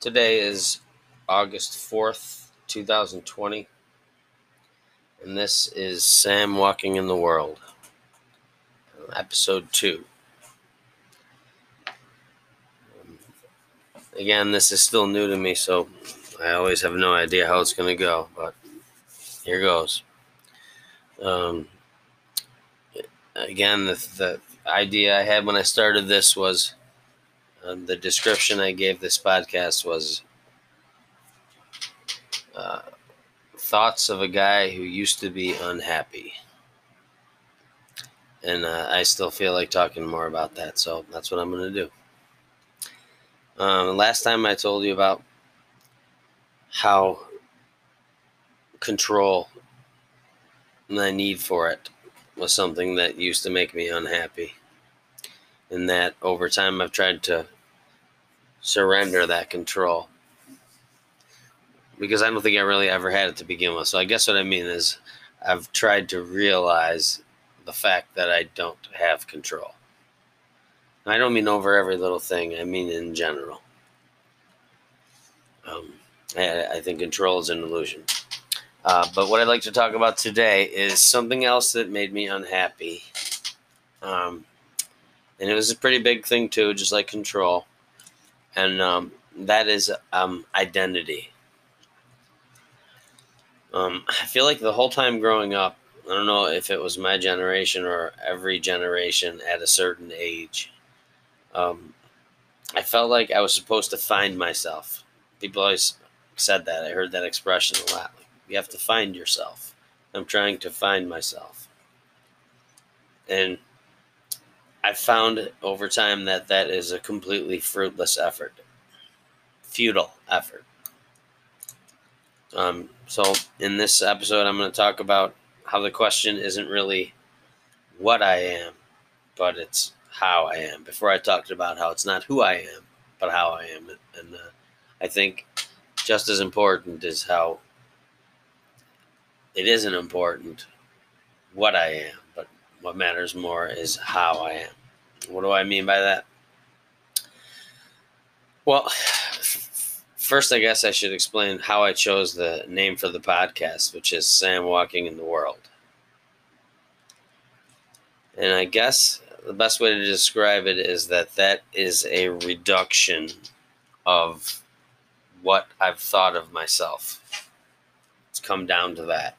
Today is August 4th, 2020, and this is Sam Walking in the World, episode 2. Again, this is still new to me, so I always have no idea how it's going to go, but here goes. Um, again, the, the idea I had when I started this was um, the description I gave this podcast was uh, thoughts of a guy who used to be unhappy. And uh, I still feel like talking more about that, so that's what I'm going to do. Um, last time I told you about how control my need for it was something that used to make me unhappy in that over time I've tried to surrender that control because I don't think I really ever had it to begin with. So I guess what I mean is I've tried to realize the fact that I don't have control. I don't mean over every little thing, I mean in general. Um, I, I, think control is an illusion. Uh, but what I'd like to talk about today is something else that made me unhappy. Um, and it was a pretty big thing too, just like control, and um, that is um, identity. Um, I feel like the whole time growing up, I don't know if it was my generation or every generation at a certain age. Um, I felt like I was supposed to find myself. People always said that. I heard that expression a lot. Like, you have to find yourself. I'm trying to find myself. And I found over time that that is a completely fruitless effort, futile effort. Um, so, in this episode, I'm going to talk about how the question isn't really what I am, but it's how I am. Before I talked about how it's not who I am, but how I am. And uh, I think just as important is how it isn't important what I am, what matters more is how I am. What do I mean by that? Well, first, I guess I should explain how I chose the name for the podcast, which is Sam Walking in the World. And I guess the best way to describe it is that that is a reduction of what I've thought of myself. It's come down to that.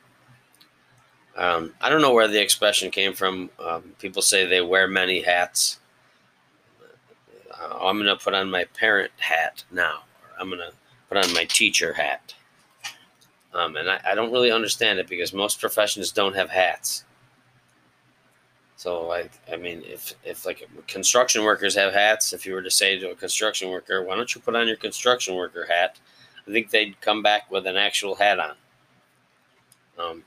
Um, I don't know where the expression came from. Um, people say they wear many hats. Uh, I'm going to put on my parent hat now. I'm going to put on my teacher hat. Um, and I, I, don't really understand it because most professions don't have hats. So I, I mean, if if like construction workers have hats, if you were to say to a construction worker, "Why don't you put on your construction worker hat?" I think they'd come back with an actual hat on. Um,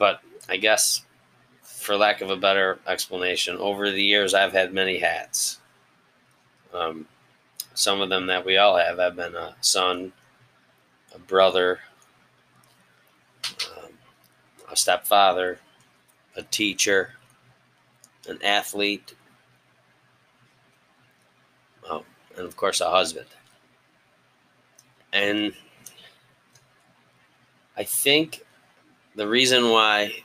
but I guess, for lack of a better explanation, over the years I've had many hats. Um, some of them that we all have I've been a son, a brother, um, a stepfather, a teacher, an athlete, oh, and of course a husband. And I think the reason why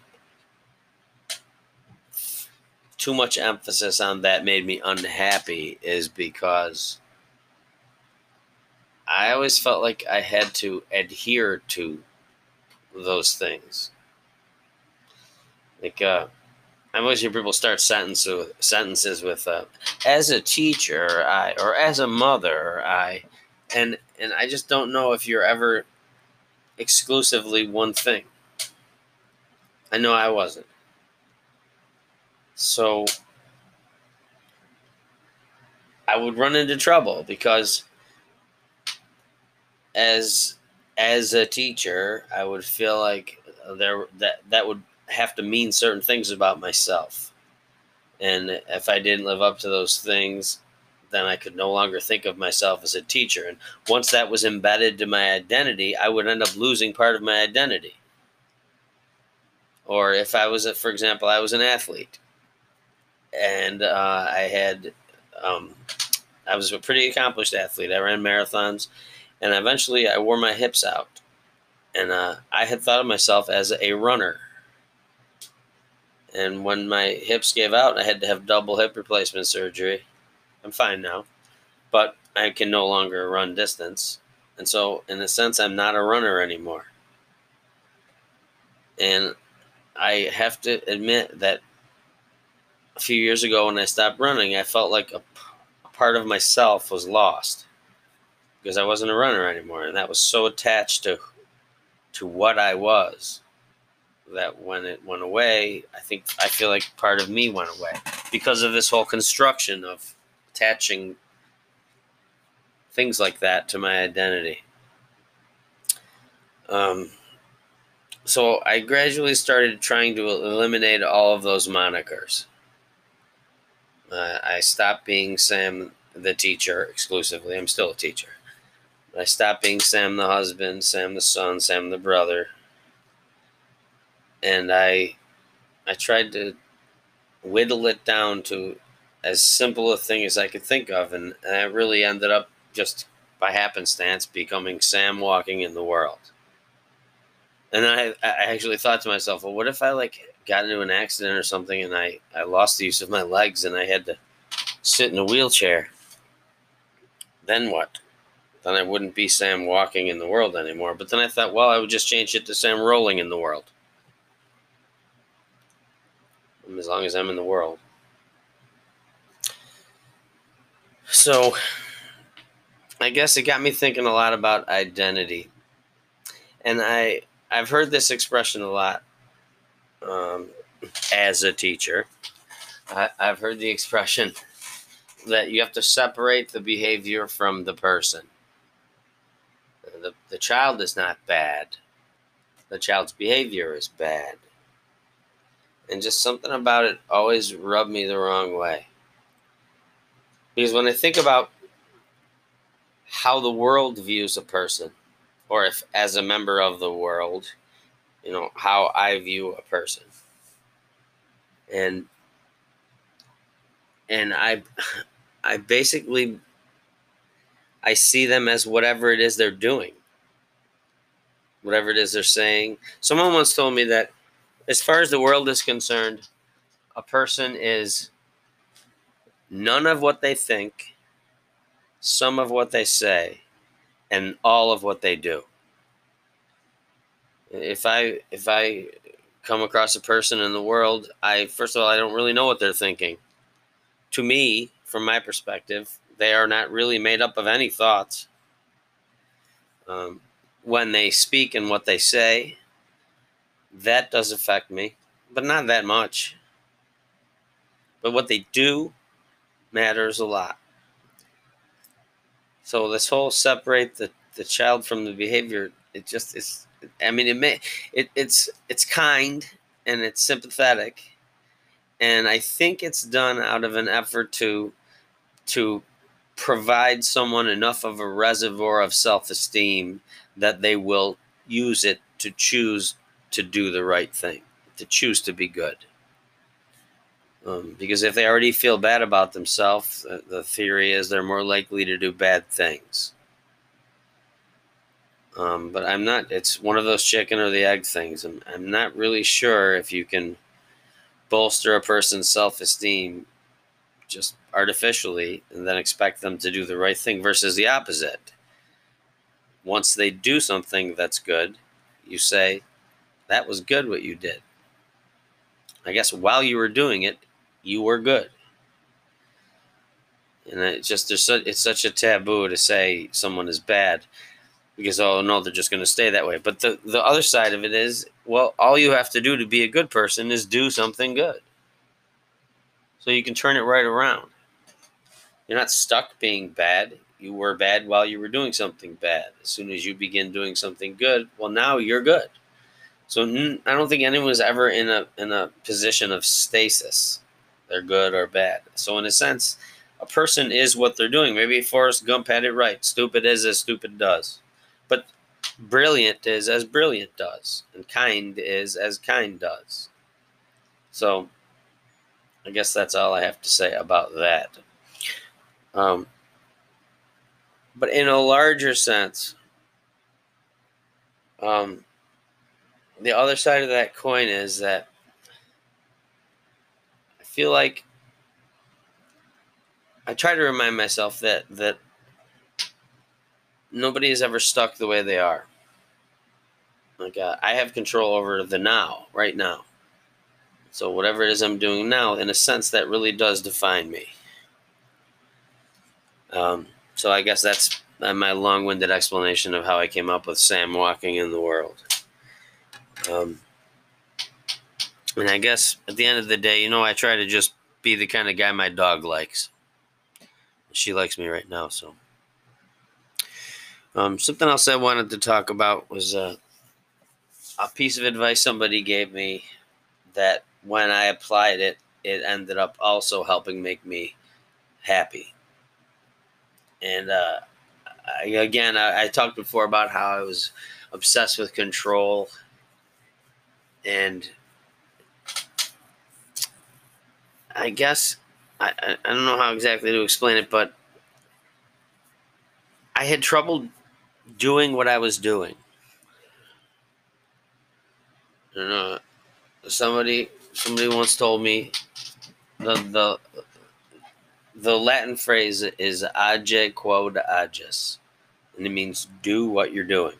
too much emphasis on that made me unhappy is because I always felt like I had to adhere to those things. Like, uh, I always hear people start sentences with, sentences with uh, "as a teacher," I or "as a mother," I, and and I just don't know if you're ever exclusively one thing. I know I wasn't. So I would run into trouble because as as a teacher, I would feel like there that that would have to mean certain things about myself. And if I didn't live up to those things, then I could no longer think of myself as a teacher. And once that was embedded to my identity, I would end up losing part of my identity. Or if I was, a, for example, I was an athlete and uh, I had um, I was a pretty accomplished athlete. I ran marathons, and eventually I wore my hips out. And uh, I had thought of myself as a runner. And when my hips gave out, I had to have double hip replacement surgery. I'm fine now, but I can no longer run distance. And so, in a sense, I'm not a runner anymore. And I have to admit that a few years ago when I stopped running, I felt like a, a part of myself was lost because I wasn't a runner anymore. And that was so attached to, to what I was that when it went away, I think I feel like part of me went away because of this whole construction of attaching things like that to my identity. Um, so I gradually started trying to eliminate all of those monikers. Uh, I stopped being Sam the teacher exclusively. I'm still a teacher. I stopped being Sam the husband, Sam the son, Sam the brother. And I I tried to whittle it down to as simple a thing as I could think of and, and I really ended up just by happenstance becoming Sam walking in the world. And I, I actually thought to myself, well, what if I like got into an accident or something and I, I lost the use of my legs and I had to sit in a wheelchair? Then what? Then I wouldn't be Sam walking in the world anymore. But then I thought, well, I would just change it to Sam rolling in the world. Um, as long as I'm in the world. So I guess it got me thinking a lot about identity. And I I've heard this expression a lot um, as a teacher. I, I've heard the expression that you have to separate the behavior from the person. The, the child is not bad, the child's behavior is bad. And just something about it always rubbed me the wrong way. Because when I think about how the world views a person, or if as a member of the world, you know, how I view a person. And and I I basically I see them as whatever it is they're doing. Whatever it is they're saying. Someone once told me that as far as the world is concerned, a person is none of what they think, some of what they say, and all of what they do. If I if I come across a person in the world, I first of all I don't really know what they're thinking. To me, from my perspective, they are not really made up of any thoughts. Um, when they speak and what they say, that does affect me, but not that much. But what they do matters a lot. So this whole separate the, the child from the behavior, it just is. I mean, it may it, it's it's kind and it's sympathetic, and I think it's done out of an effort to to provide someone enough of a reservoir of self-esteem that they will use it to choose to do the right thing, to choose to be good. Um, because if they already feel bad about themselves, the, the theory is they're more likely to do bad things. Um, but I'm not, it's one of those chicken or the egg things. I'm, I'm not really sure if you can bolster a person's self esteem just artificially and then expect them to do the right thing versus the opposite. Once they do something that's good, you say, That was good what you did. I guess while you were doing it, you were good. And it's just there's such, it's such a taboo to say someone is bad because oh no they're just going to stay that way. But the the other side of it is well all you have to do to be a good person is do something good. So you can turn it right around. You're not stuck being bad. You were bad while you were doing something bad. As soon as you begin doing something good, well now you're good. So I don't think anyone's ever in a in a position of stasis they're good or bad. So in a sense, a person is what they're doing. Maybe Forrest Gump had it right. Stupid is as stupid does. But brilliant is as brilliant does. And kind is as kind does. So I guess that's all I have to say about that. Um, But in a larger sense, um, the other side of that coin is that feel like I try to remind myself that that nobody is ever stuck the way they are. Like uh, I have control over the now, right now. So whatever it is I'm doing now, in a sense, that really does define me. Um, so I guess that's my long-winded explanation of how I came up with Sam walking in the world. Um, and I guess at the end of the day, you know, I try to just be the kind of guy my dog likes. She likes me right now, so. Um, something else I wanted to talk about was uh, a piece of advice somebody gave me that when I applied it, it ended up also helping make me happy. And uh, I, again, I, I talked before about how I was obsessed with control and I guess I, I, I don't know how exactly to explain it, but I had trouble doing what I was doing. I don't know. Somebody somebody once told me the the the Latin phrase is age quod agis, and it means do what you're doing.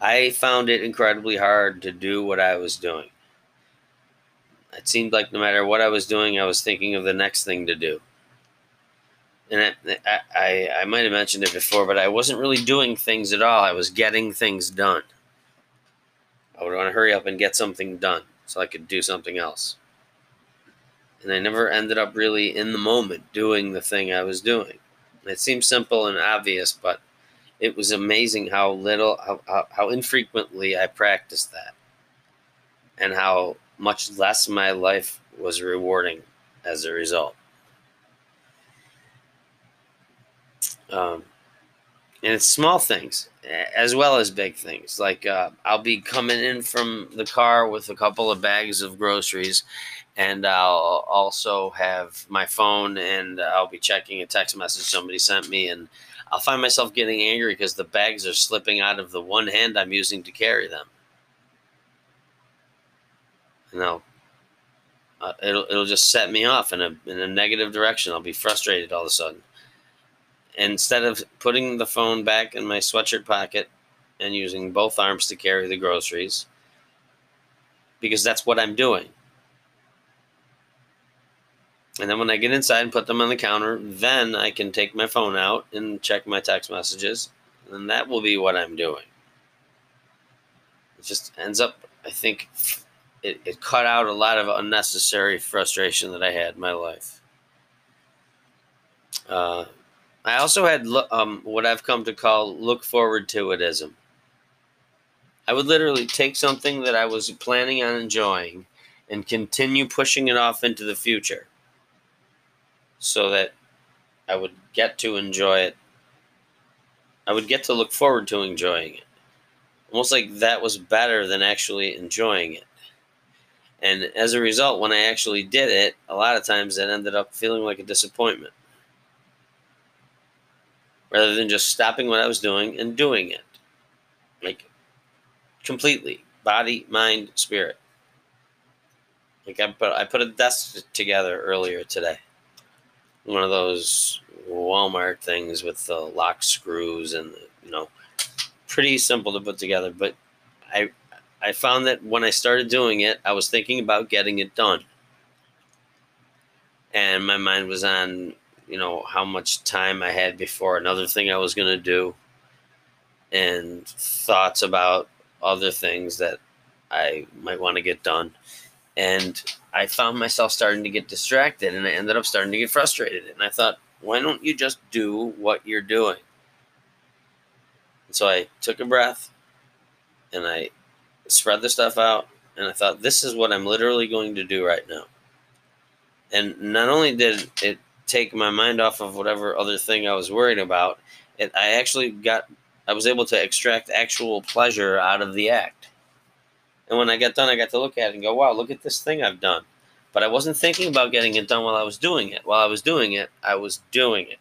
I found it incredibly hard to do what I was doing. It seemed like no matter what I was doing, I was thinking of the next thing to do. And I, I, I might have mentioned it before, but I wasn't really doing things at all. I was getting things done. I would want to hurry up and get something done so I could do something else. And I never ended up really in the moment doing the thing I was doing. It seems simple and obvious, but it was amazing how little, how, how, how infrequently I practiced that. And how much less my life was rewarding as a result. Um, and it's small things as well as big things. Like uh, I'll be coming in from the car with a couple of bags of groceries, and I'll also have my phone, and I'll be checking a text message somebody sent me, and I'll find myself getting angry because the bags are slipping out of the one hand I'm using to carry them. And I'll uh, it'll it'll just set me off in a in a negative direction. I'll be frustrated all of a sudden. Instead of putting the phone back in my sweatshirt pocket and using both arms to carry the groceries, because that's what I'm doing. And then when I get inside and put them on the counter, then I can take my phone out and check my text messages, and that will be what I'm doing. It just ends up, I think, it, it cut out a lot of unnecessary frustration that I had in my life. Uh, I also had um, what I've come to call look forward to itism. I would literally take something that I was planning on enjoying and continue pushing it off into the future so that I would get to enjoy it. I would get to look forward to enjoying it. Almost like that was better than actually enjoying it. And as a result, when I actually did it, a lot of times it ended up feeling like a disappointment. Rather than just stopping what I was doing and doing it. Like completely. Body, mind, spirit. Like I put I put a desk together earlier today. One of those Walmart things with the lock screws and you know pretty simple to put together, but I I found that when I started doing it, I was thinking about getting it done. And my mind was on, you know, how much time I had before another thing I was going to do and thoughts about other things that I might want to get done. And I found myself starting to get distracted and I ended up starting to get frustrated. And I thought, why don't you just do what you're doing? And so I took a breath and I spread the stuff out, and I thought, this is what I'm literally going to do right now. And not only did it take my mind off of whatever other thing I was worried about, it, I actually got, I was able to extract actual pleasure out of the act. And when I got done, I got to look at it and go, wow, look at this thing I've done. But I wasn't thinking about getting it done while I was doing it. While I was doing it, I was doing it.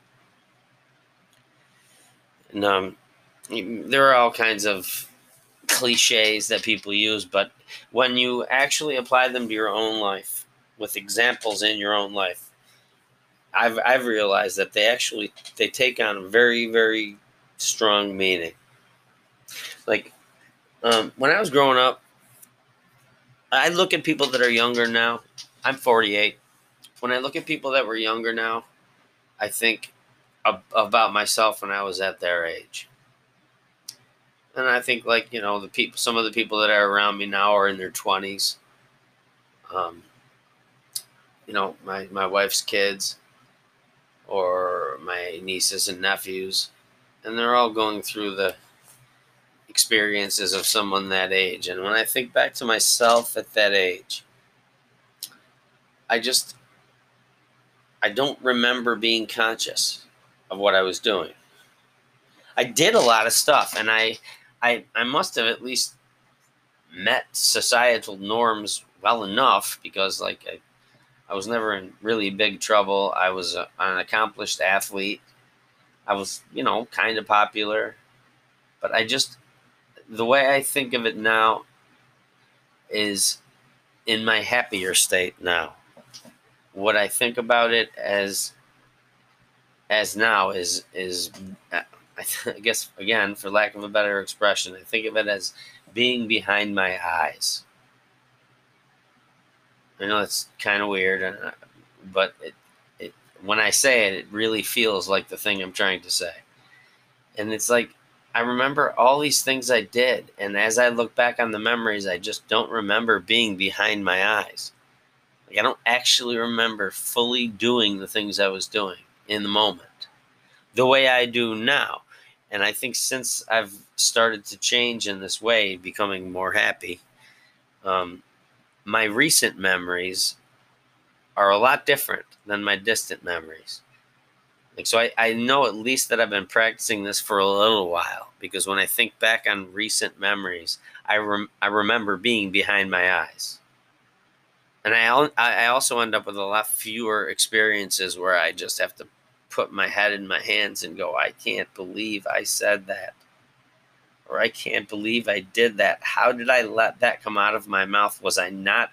And um, there are all kinds of cliches that people use, but when you actually apply them to your own life with examples in your own life, I've I've realized that they actually they take on a very very strong meaning. Like um, when I was growing up, I look at people that are younger now. I'm 48. When I look at people that were younger now, I think ab- about myself when I was at their age. And I think, like you know, the people, some of the people that are around me now are in their 20s. Um, you know, my my wife's kids, or my nieces and nephews, and they're all going through the experiences of someone that age. And when I think back to myself at that age, I just I don't remember being conscious of what I was doing. I did a lot of stuff and I I I must have at least met societal norms well enough because like I I was never in really big trouble. I was a, an accomplished athlete. I was, you know, kind of popular, but I just the way I think of it now is in my happier state now. What I think about it as as now is is uh, I guess again for lack of a better expression, I think of it as being behind my eyes. I know it's kind of weird, uh, but it, it when I say it, it really feels like the thing I'm trying to say, and it's like I remember all these things I did, and as I look back on the memories, I just don't remember being behind my eyes. Like I don't actually remember fully doing the things I was doing in the moment, the way I do now. And I think since I've started to change in this way, becoming more happy, um, my recent memories are a lot different than my distant memories. Like so I, I know at least that I've been practicing this for a little while because when I think back on recent memories, I rem- I remember being behind my eyes. And I I also end up with a lot fewer experiences where I just have to put my head in my hands and go, I can't believe I said that. Or I can't believe I did that. How did I let that come out of my mouth? Was I not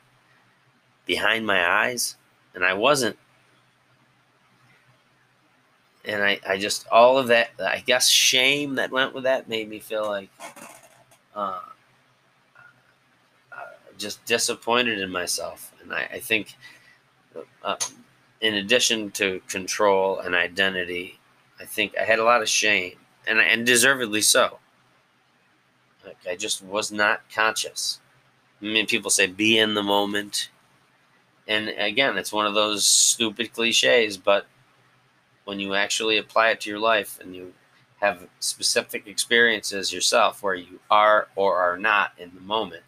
behind my eyes? And I wasn't and I, I just all of that i guess shame that went with that made me feel like uh, uh, just disappointed in myself and i, I think uh, in addition to control and identity i think i had a lot of shame and, and deservedly so like i just was not conscious i mean people say be in the moment and again it's one of those stupid cliches but when you actually apply it to your life and you have specific experiences yourself where you are or are not in the moment,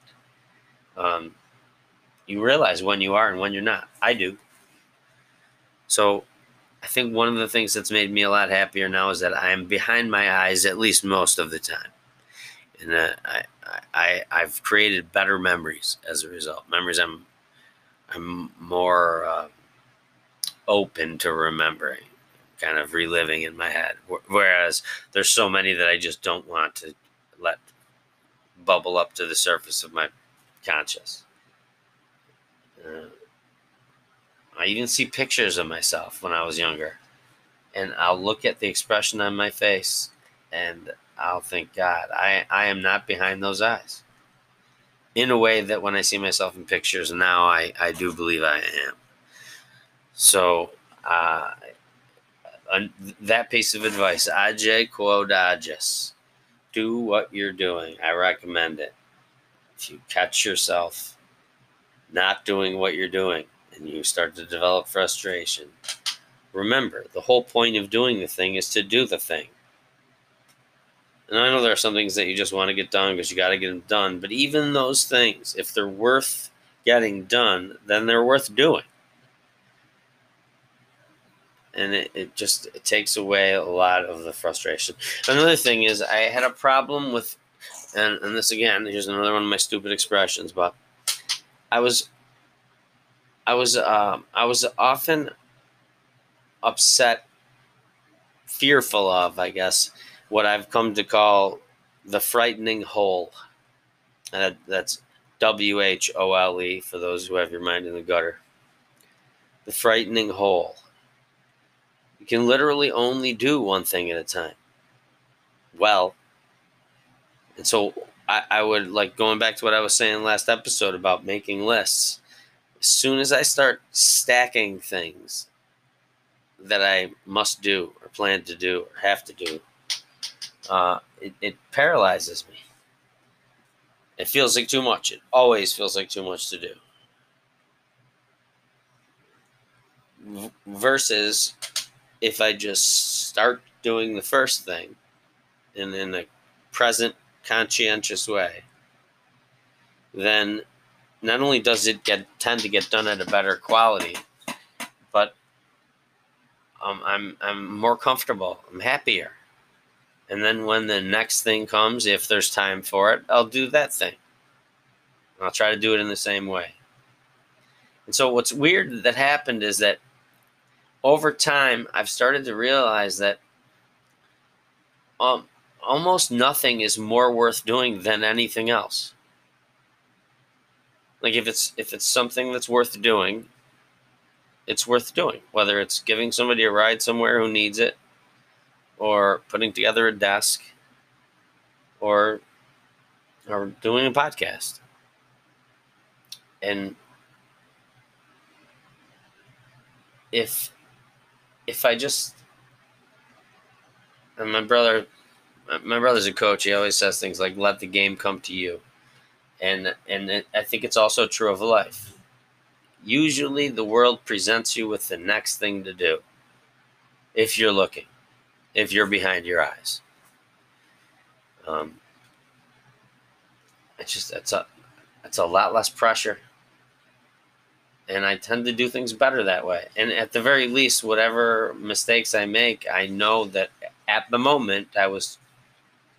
um, you realize when you are and when you're not. I do. So I think one of the things that's made me a lot happier now is that I am behind my eyes at least most of the time. And uh, I, I, I've created better memories as a result. Memories I'm, I'm more uh, open to remembering kind of reliving in my head. Whereas there's so many that I just don't want to let bubble up to the surface of my conscious. Uh, I even see pictures of myself when I was younger, and I'll look at the expression on my face, and I'll think, God, I, I am not behind those eyes. In a way that when I see myself in pictures now, I, I do believe I am. So uh, that piece of advice, Quod agis. Do what you're doing. I recommend it. If you catch yourself not doing what you're doing and you start to develop frustration, remember the whole point of doing the thing is to do the thing. And I know there are some things that you just want to get done because you got to get them done. But even those things, if they're worth getting done, then they're worth doing and it, it just it takes away a lot of the frustration. Another thing is I had a problem with, and, and this again, here's another one of my stupid expressions, but I was, I was, uh, I was often upset, fearful of, I guess, what I've come to call the frightening hole. And that's W H O L E for those who have your mind in the gutter. The frightening hole. You can literally only do one thing at a time. Well, and so I, I would like going back to what I was saying last episode about making lists. As soon as I start stacking things that I must do or plan to do or have to do, uh, it, it paralyzes me. It feels like too much. It always feels like too much to do. V- versus if I just start doing the first thing and in a present conscientious way, then not only does it get tend to get done at a better quality, but um, I'm I'm more comfortable. I'm happier. And then when the next thing comes, if there's time for it, I'll do that thing. I'll try to do it in the same way. And so what's weird that happened is that over time I've started to realize that um almost nothing is more worth doing than anything else. Like if it's if it's something that's worth doing, it's worth doing. Whether it's giving somebody a ride somewhere who needs it, or putting together a desk, or or doing a podcast. And if if I just and my brother my brother's a coach. He always says things like "Let the game come to you," and and it, I think it's also true of life. Usually, the world presents you with the next thing to do. If you're looking, if you're behind your eyes, um, it's just it's a it's a lot less pressure, and I tend to do things better that way. And at the very least, whatever mistakes I make, I know that at the moment I was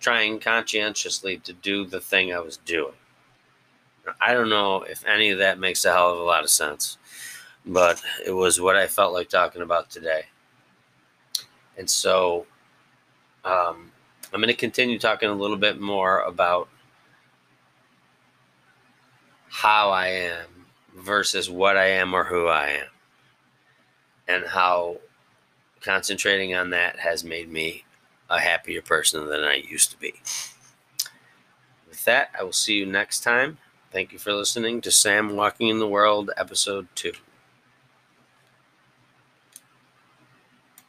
trying conscientiously to do the thing I was doing. I don't know if any of that makes a hell of a lot of sense, but it was what I felt like talking about today. And so um, I'm going to continue talking a little bit more about how I am versus what I am or who I am, and how concentrating on that has made me a happier person than I used to be. With that, I will see you next time. Thank you for listening to Sam Walking in the World, Episode 2.